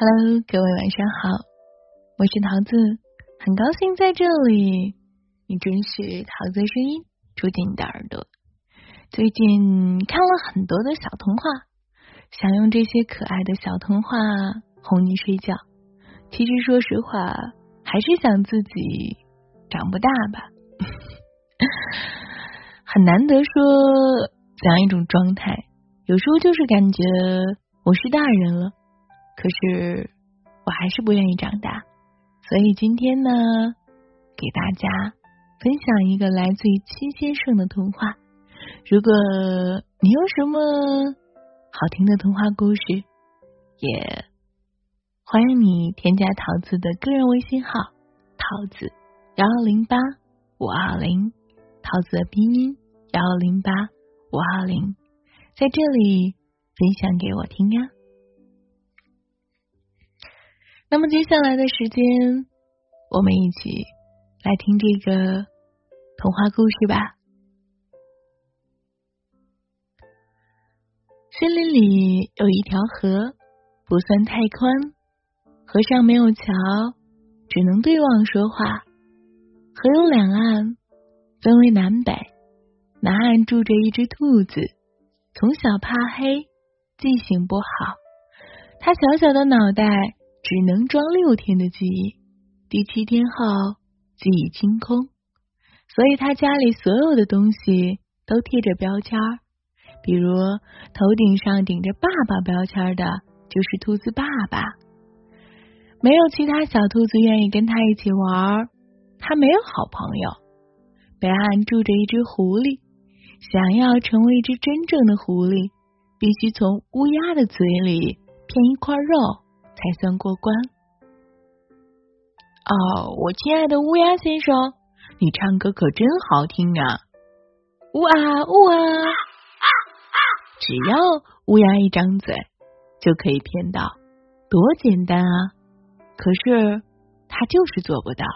Hello，各位晚上好，我是桃子，很高兴在这里，你准许桃子声音住进你的耳朵。最近看了很多的小童话，想用这些可爱的小童话哄你睡觉。其实说实话，还是想自己长不大吧，很难得说怎样一种状态。有时候就是感觉我是大人了。可是我还是不愿意长大，所以今天呢，给大家分享一个来自于七先生的童话。如果你有什么好听的童话故事，也欢迎你添加桃子的个人微信号“桃子幺零八五二零”，桃子的拼音幺零八五二零，在这里分享给我听呀。那么接下来的时间，我们一起来听这个童话故事吧。森林里有一条河，不算太宽，河上没有桥，只能对望说话。河有两岸，分为南北。南岸住着一只兔子，从小怕黑，记性不好。它小小的脑袋。只能装六天的记忆，第七天后记忆清空，所以他家里所有的东西都贴着标签儿，比如头顶上顶着“爸爸”标签的，就是兔子爸爸。没有其他小兔子愿意跟他一起玩，他没有好朋友。北岸住着一只狐狸，想要成为一只真正的狐狸，必须从乌鸦的嘴里骗一块肉。才算过关。哦，我亲爱的乌鸦先生，你唱歌可真好听啊！呜啊呜啊！只要乌鸦一张嘴，就可以骗到，多简单啊！可是他就是做不到，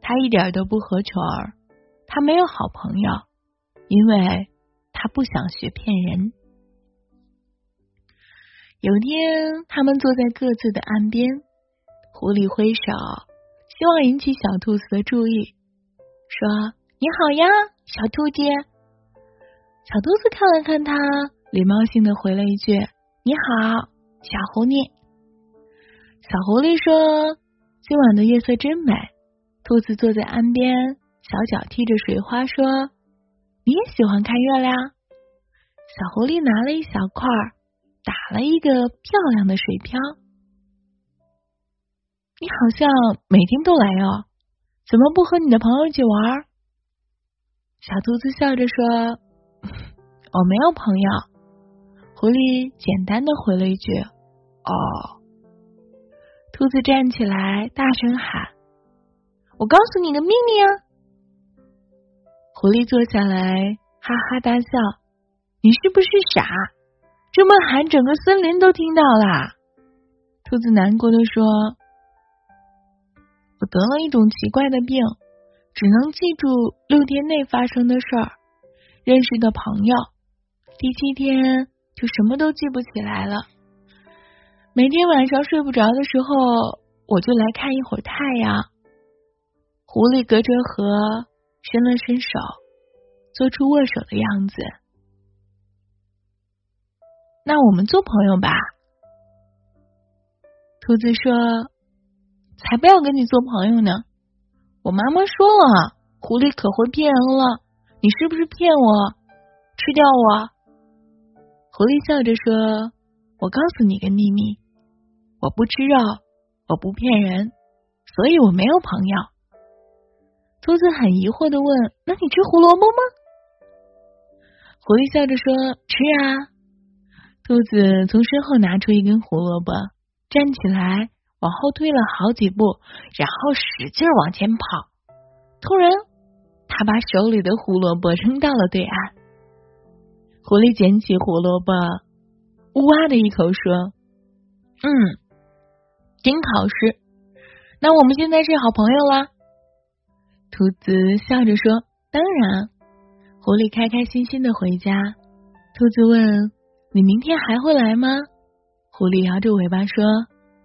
他一点都不合群儿，他没有好朋友，因为他不想学骗人。有一天，他们坐在各自的岸边，狐狸挥手，希望引起小兔子的注意，说：“你好呀，小兔子。”小兔子看了看他，礼貌性的回了一句：“你好，小狐狸。”小狐狸说：“今晚的月色真美。”兔子坐在岸边，小脚踢着水花，说：“你也喜欢看月亮？”小狐狸拿了一小块。打了一个漂亮的水漂，你好像每天都来哦，怎么不和你的朋友一起玩？小兔子笑着说：“我没有朋友。”狐狸简单的回了一句：“哦。”兔子站起来，大声喊：“我告诉你个秘密啊！”狐狸坐下来，哈哈大笑：“你是不是傻？”这么喊，整个森林都听到了。兔子难过的说：“我得了一种奇怪的病，只能记住六天内发生的事儿，认识的朋友。第七天就什么都记不起来了。每天晚上睡不着的时候，我就来看一会儿太阳。”狐狸隔着河伸了伸手，做出握手的样子。那我们做朋友吧。兔子说：“才不要跟你做朋友呢！我妈妈说了，狐狸可会骗人了。你是不是骗我？吃掉我？”狐狸笑着说：“我告诉你个秘密，我不吃肉，我不骗人，所以我没有朋友。”兔子很疑惑的问：“那你吃胡萝卜吗？”狐狸笑着说：“吃啊。”兔子从身后拿出一根胡萝卜，站起来，往后退了好几步，然后使劲往前跑。突然，他把手里的胡萝卜扔到了对岸。狐狸捡起胡萝卜，呜哇的一口说：“嗯，真好吃。那我们现在是好朋友啦。”兔子笑着说：“当然。”狐狸开开心心的回家。兔子问。你明天还会来吗？狐狸摇着尾巴说：“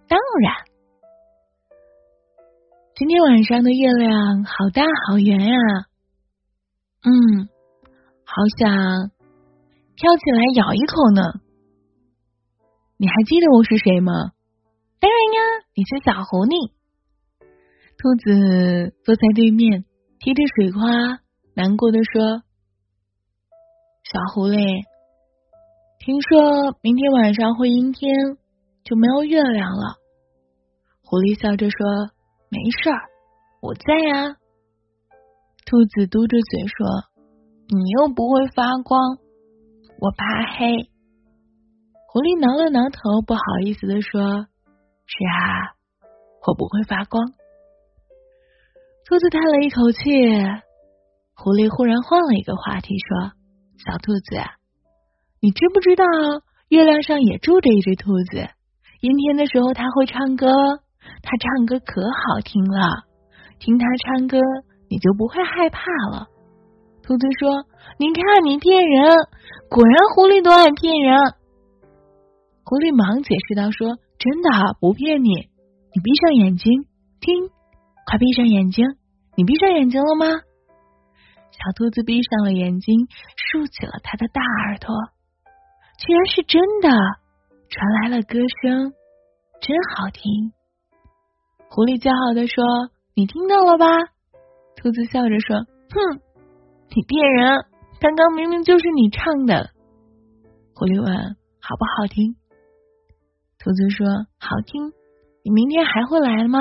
当然。今天晚上的月亮好大好圆呀，嗯，好想跳起来咬一口呢。你还记得我是谁吗？当然呀，你是小狐狸。兔子坐在对面，提着水花，难过的说：“小狐狸，听说明天晚上会阴天，就没有月亮了。”狐狸笑着说。没事儿，我在呀。兔子嘟着嘴说：“你又不会发光，我怕黑。”狐狸挠了挠头，不好意思的说：“是啊，我不会发光。”兔子叹了一口气，狐狸忽然换了一个话题说：“小兔子，你知不知道月亮上也住着一只兔子？阴天的时候，它会唱歌。”它唱歌可好听了，听它唱歌你就不会害怕了。兔子说：“你看，你骗人！果然，狐狸都爱骗人。”狐狸忙解释道：“说真的，不骗你。你闭上眼睛听，快闭上眼睛。你闭上眼睛了吗？”小兔子闭上了眼睛，竖起了它的大耳朵，居然是真的，传来了歌声，真好听。狐狸骄傲的说：“你听到了吧？”兔子笑着说：“哼，你骗人！刚刚明明就是你唱的。”狐狸问：“好不好听？”兔子说：“好听。”你明天还会来吗？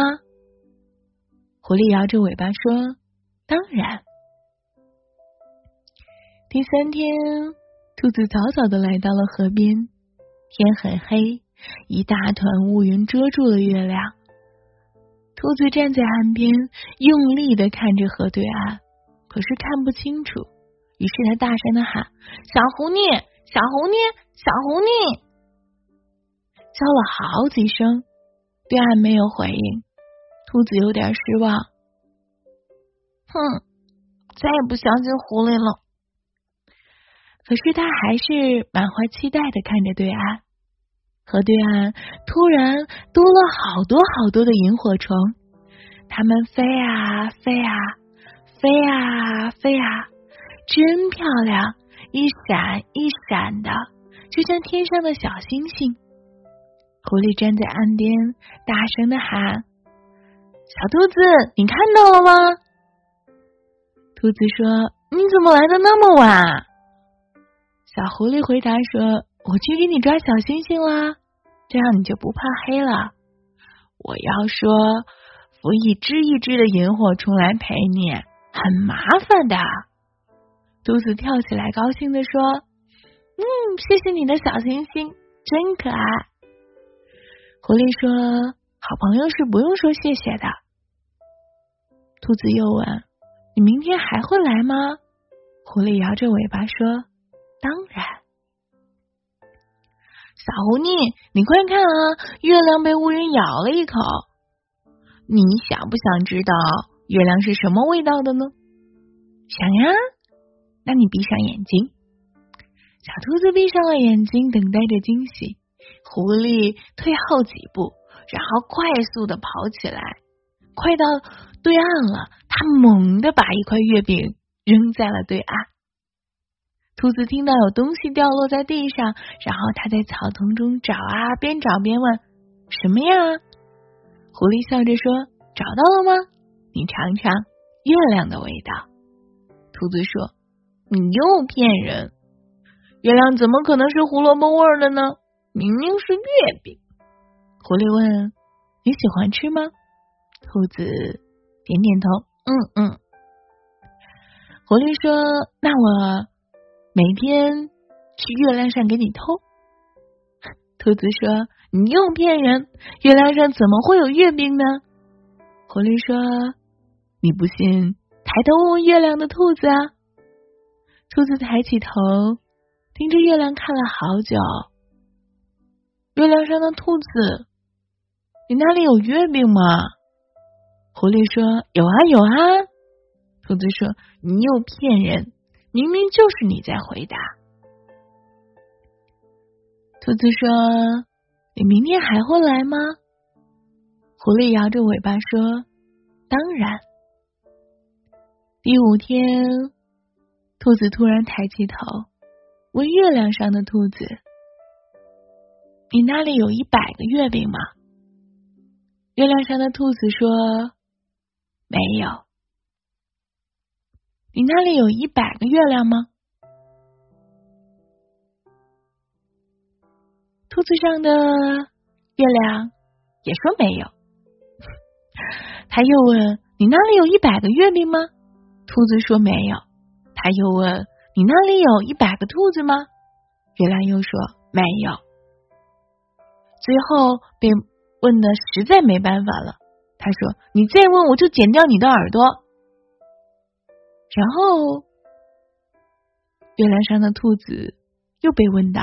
狐狸摇着尾巴说：“当然。”第三天，兔子早早的来到了河边，天很黑，一大团乌云遮住了月亮。兔子站在岸边，用力的看着河对岸，可是看不清楚。于是他大声的喊：“小狐狸，小狐狸，小狐狸！”叫了好几声，对岸没有回应。兔子有点失望，哼，再也不相信狐狸了。可是他还是满怀期待的看着对岸。河对岸突然多了好多好多的萤火虫，它们飞啊飞啊，飞啊飞啊，真漂亮，一闪一闪的，就像天上的小星星。狐狸站在岸边，大声的喊：“小兔子，你看到了吗？”兔子说：“你怎么来的那么晚？”小狐狸回答说。我去给你抓小星星啦，这样你就不怕黑了。我要说，孵一只一只的萤火虫来陪你，很麻烦的。兔子跳起来，高兴的说：“嗯，谢谢你的小星星，真可爱。”狐狸说：“好朋友是不用说谢谢的。”兔子又问：“你明天还会来吗？”狐狸摇着尾巴说：“当然。”小狐狸，你快看啊！月亮被乌云咬了一口。你想不想知道月亮是什么味道的呢？想呀。那你闭上眼睛。小兔子闭上了眼睛，等待着惊喜。狐狸退后几步，然后快速的跑起来，快到对岸了。他猛地把一块月饼扔在了对岸。兔子听到有东西掉落在地上，然后它在草丛中找啊，边找边问：“什么呀？”狐狸笑着说：“找到了吗？你尝尝月亮的味道。”兔子说：“你又骗人！月亮怎么可能是胡萝卜味的呢？明明是月饼。”狐狸问：“你喜欢吃吗？”兔子点点头：“嗯嗯。”狐狸说：“那我。”每天去月亮上给你偷，兔子说：“你又骗人，月亮上怎么会有月饼呢？”狐狸说：“你不信，抬头问问月亮的兔子啊。”兔子抬起头，盯着月亮看了好久。月亮上的兔子，你那里有月饼吗？狐狸说：“有啊，有啊。”兔子说：“你又骗人。”明明就是你在回答。兔子说：“你明天还会来吗？”狐狸摇着尾巴说：“当然。”第五天，兔子突然抬起头，问月亮上的兔子：“你那里有一百个月饼吗？”月亮上的兔子说：“没有。”你那里有一百个月亮吗？兔子上的月亮也说没有。他又问：“你那里有一百个月饼吗？”兔子说没有。他又问：“你那里有一百个兔子吗？”月亮又说没有。最后被问的实在没办法了，他说：“你再问，我就剪掉你的耳朵。”然后，月亮上的兔子又被问到：“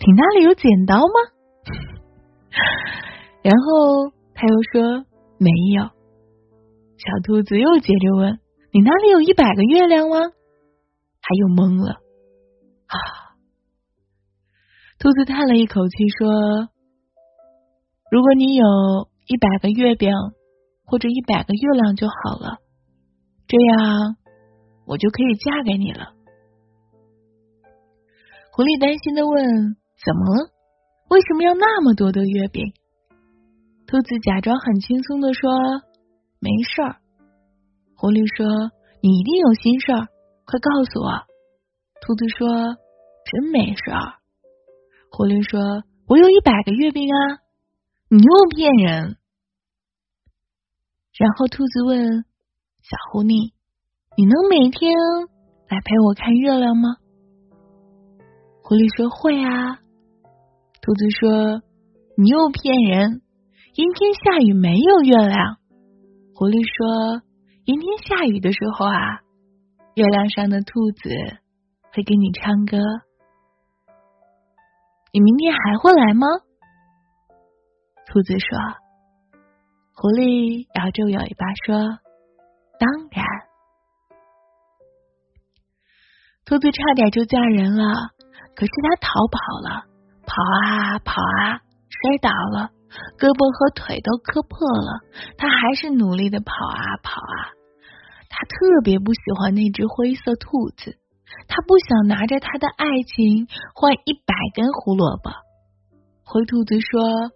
你那里有剪刀吗？” 然后他又说：“没有。”小兔子又接着问：“你那里有一百个月亮吗？”他又懵了。啊！兔子叹了一口气说：“如果你有一百个月饼或者一百个月亮就好了，这样。”我就可以嫁给你了。狐狸担心的问：“怎么了？为什么要那么多的月饼？”兔子假装很轻松的说：“没事儿。”狐狸说：“你一定有心事儿，快告诉我。”兔子说：“真没事儿。”狐狸说：“我有一百个月饼啊！”你又骗人。然后兔子问小狐狸。你能每天来陪我看月亮吗？狐狸说会啊。兔子说你又骗人，阴天下雨没有月亮。狐狸说阴天下雨的时候啊，月亮上的兔子会给你唱歌。你明天还会来吗？兔子说。狐狸摇着尾巴说当然。兔子差点就嫁人了，可是他逃跑了，跑啊跑啊，摔倒了，胳膊和腿都磕破了。他还是努力的跑啊跑啊。他特别不喜欢那只灰色兔子，他不想拿着他的爱情换一百根胡萝卜。灰兔子说：“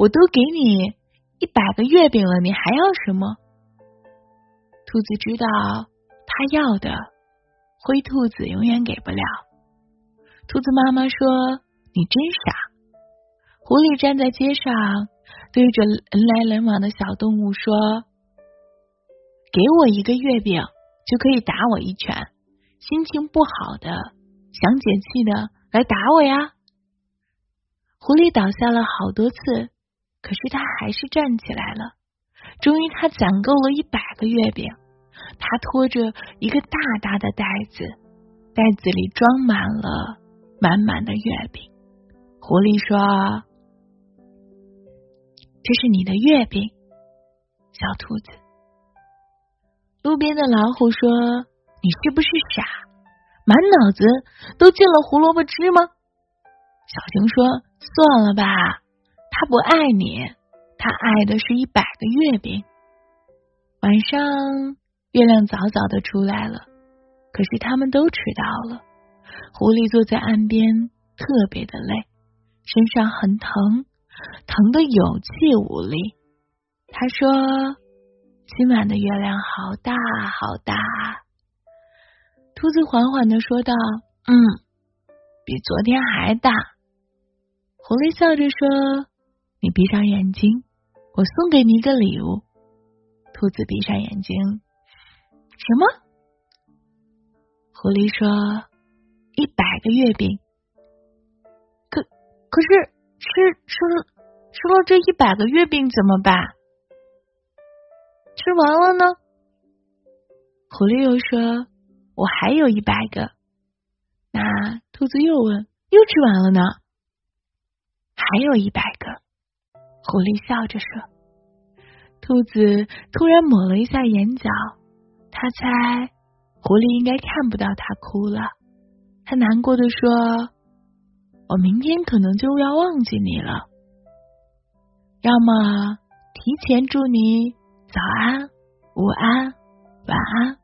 我都给你一百个月饼了，你还要什么？”兔子知道他要的。灰兔子永远给不了。兔子妈妈说：“你真傻。”狐狸站在街上，对着人来人往的小动物说：“给我一个月饼，就可以打我一拳。心情不好的，想解气的，来打我呀！”狐狸倒下了好多次，可是他还是站起来了。终于，他攒够了一百个月饼。他拖着一个大大的袋子，袋子里装满了满满的月饼。狐狸说：“这是你的月饼。”小兔子。路边的老虎说：“你是不是傻？满脑子都进了胡萝卜汁吗？”小熊说：“算了吧，他不爱你，他爱的是一百个月饼。”晚上。月亮早早的出来了，可是他们都迟到了。狐狸坐在岸边，特别的累，身上很疼，疼的有气无力。他说：“今晚的月亮好大好大。”兔子缓缓的说道：“嗯，比昨天还大。”狐狸笑着说：“你闭上眼睛，我送给你一个礼物。”兔子闭上眼睛。什么？狐狸说：“一百个月饼。”可可是吃吃吃了这一百个月饼怎么办？吃完了呢？狐狸又说：“我还有一百个。”那兔子又问：“又吃完了呢？”还有一百个。狐狸笑着说：“兔子突然抹了一下眼角。”他猜狐狸应该看不到他哭了，他难过的说：“我明天可能就要忘记你了。”要么提前祝你早安、午安、晚安。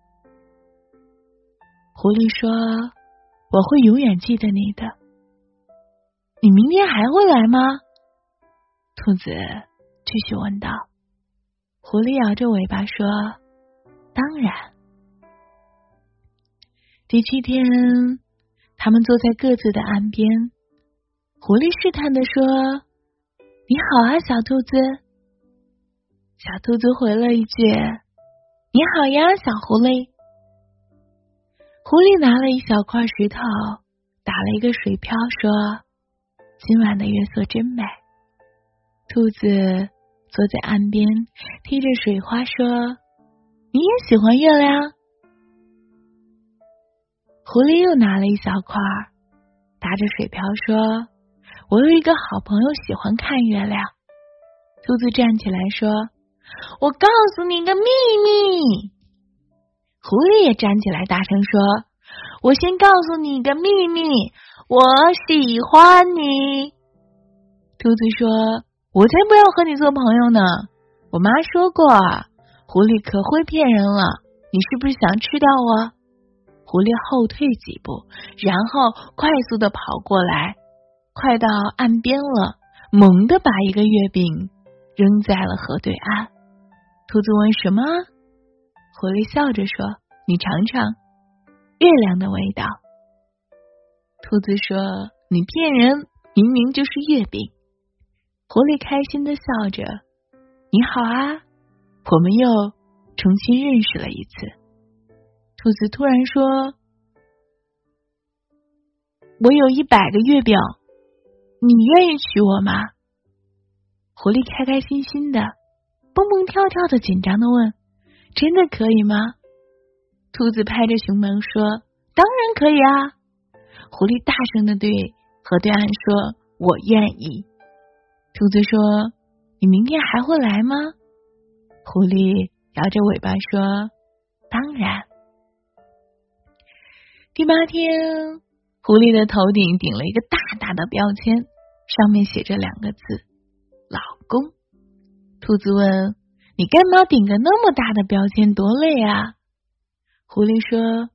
狐狸说：“我会永远记得你的。你明天还会来吗？”兔子继续问道。狐狸摇着尾巴说：“当然。”第七天，他们坐在各自的岸边。狐狸试探的说：“你好啊，小兔子。”小兔子回了一句：“你好呀，小狐狸。”狐狸拿了一小块石头，打了一个水漂，说：“今晚的月色真美。”兔子坐在岸边，踢着水花，说：“你也喜欢月亮？”狐狸又拿了一小块，打着水漂，说：“我有一个好朋友喜欢看月亮。”兔子站起来说：“我告诉你个秘密。”狐狸也站起来，大声说：“我先告诉你个秘密，我喜欢你。”兔子说。我才不要和你做朋友呢！我妈说过，狐狸可会骗人了。你是不是想吃掉我？狐狸后退几步，然后快速的跑过来，快到岸边了，猛地把一个月饼扔在了河对岸。兔子问什么？狐狸笑着说：“你尝尝月亮的味道。”兔子说：“你骗人，明明就是月饼。”狐狸开心的笑着：“你好啊，我们又重新认识了一次。”兔子突然说：“我有一百个月饼，你愿意娶我吗？”狐狸开开心心的，蹦蹦跳跳的，紧张的问：“真的可以吗？”兔子拍着胸膛说：“当然可以啊！”狐狸大声的对河对岸说：“我愿意。”兔子说：“你明天还会来吗？”狐狸摇着尾巴说：“当然。”第八天，狐狸的头顶顶了一个大大的标签，上面写着两个字“老公”。兔子问：“你干嘛顶个那么大的标签？多累啊！”狐狸说：“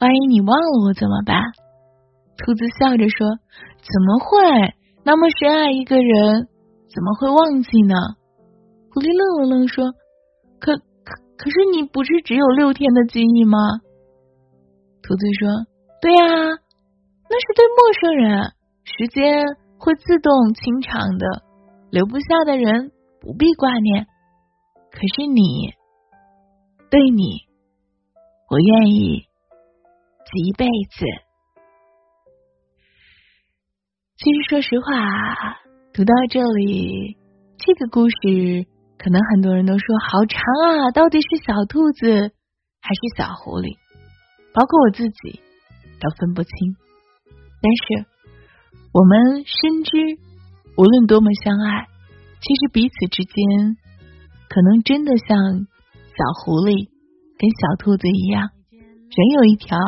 万一你忘了我怎么办？”兔子笑着说：“怎么会？”那么深爱一个人，怎么会忘记呢？狐狸愣了愣，说：“可可可是你不是只有六天的记忆吗？”兔子说：“对呀，那是对陌生人，时间会自动清场的，留不下的人不必挂念。可是你，对你，我愿意记一辈子。”其实，说实话，读到这里，这个故事可能很多人都说好长啊，到底是小兔子还是小狐狸？包括我自己都分不清。但是，我们深知，无论多么相爱，其实彼此之间可能真的像小狐狸跟小兔子一样，仍有一条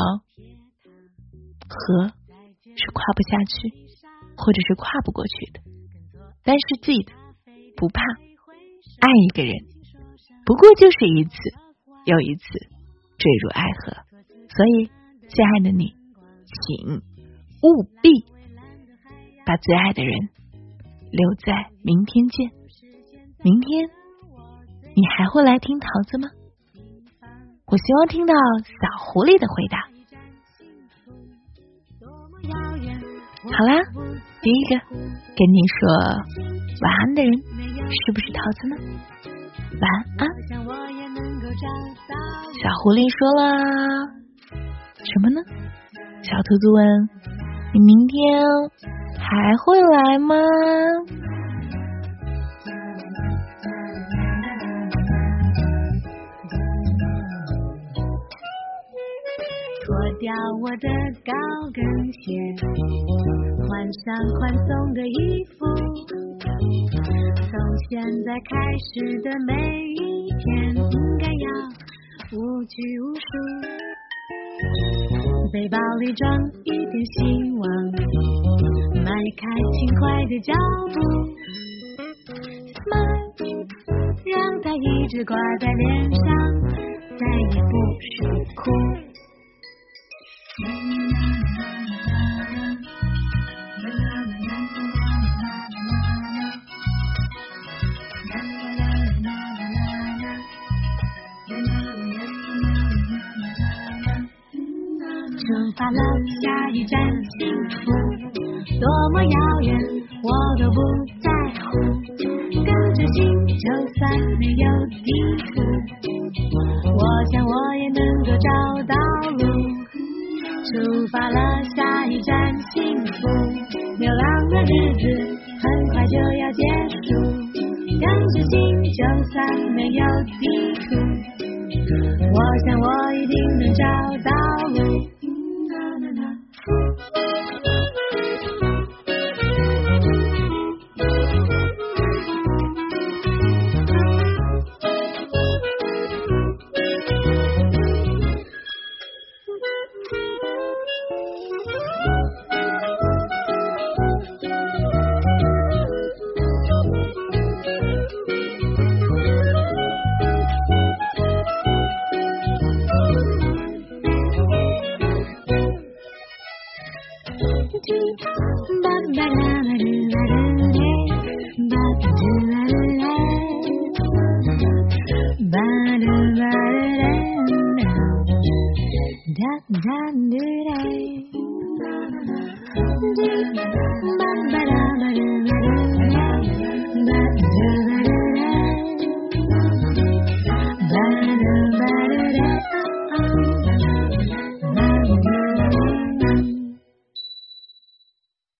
河是跨不下去。或者是跨不过去的，但是记得不怕，爱一个人不过就是一次又一次坠入爱河，所以亲爱的你，请务必把最爱的人留在明天见。明天你还会来听桃子吗？我希望听到小狐狸的回答。好啦，第一个跟你说晚安的人是不是桃子呢？晚安。小狐狸说了什么呢？小兔子问：“你明天还会来吗？”掉我的高跟鞋，换上宽松的衣服。从现在开始的每一天，应该要无拘无束。背包里装一点希望，迈开轻快的脚步。让它一直挂在脸上，再也不许哭。出发了，下一站幸福，多么遥远我都不在乎，跟着心，就算没有地图，我想我也能够找到。出发了，下一站幸福，流浪的日子很快就要结束，跟着心，就算没有地图，我想我一定能找到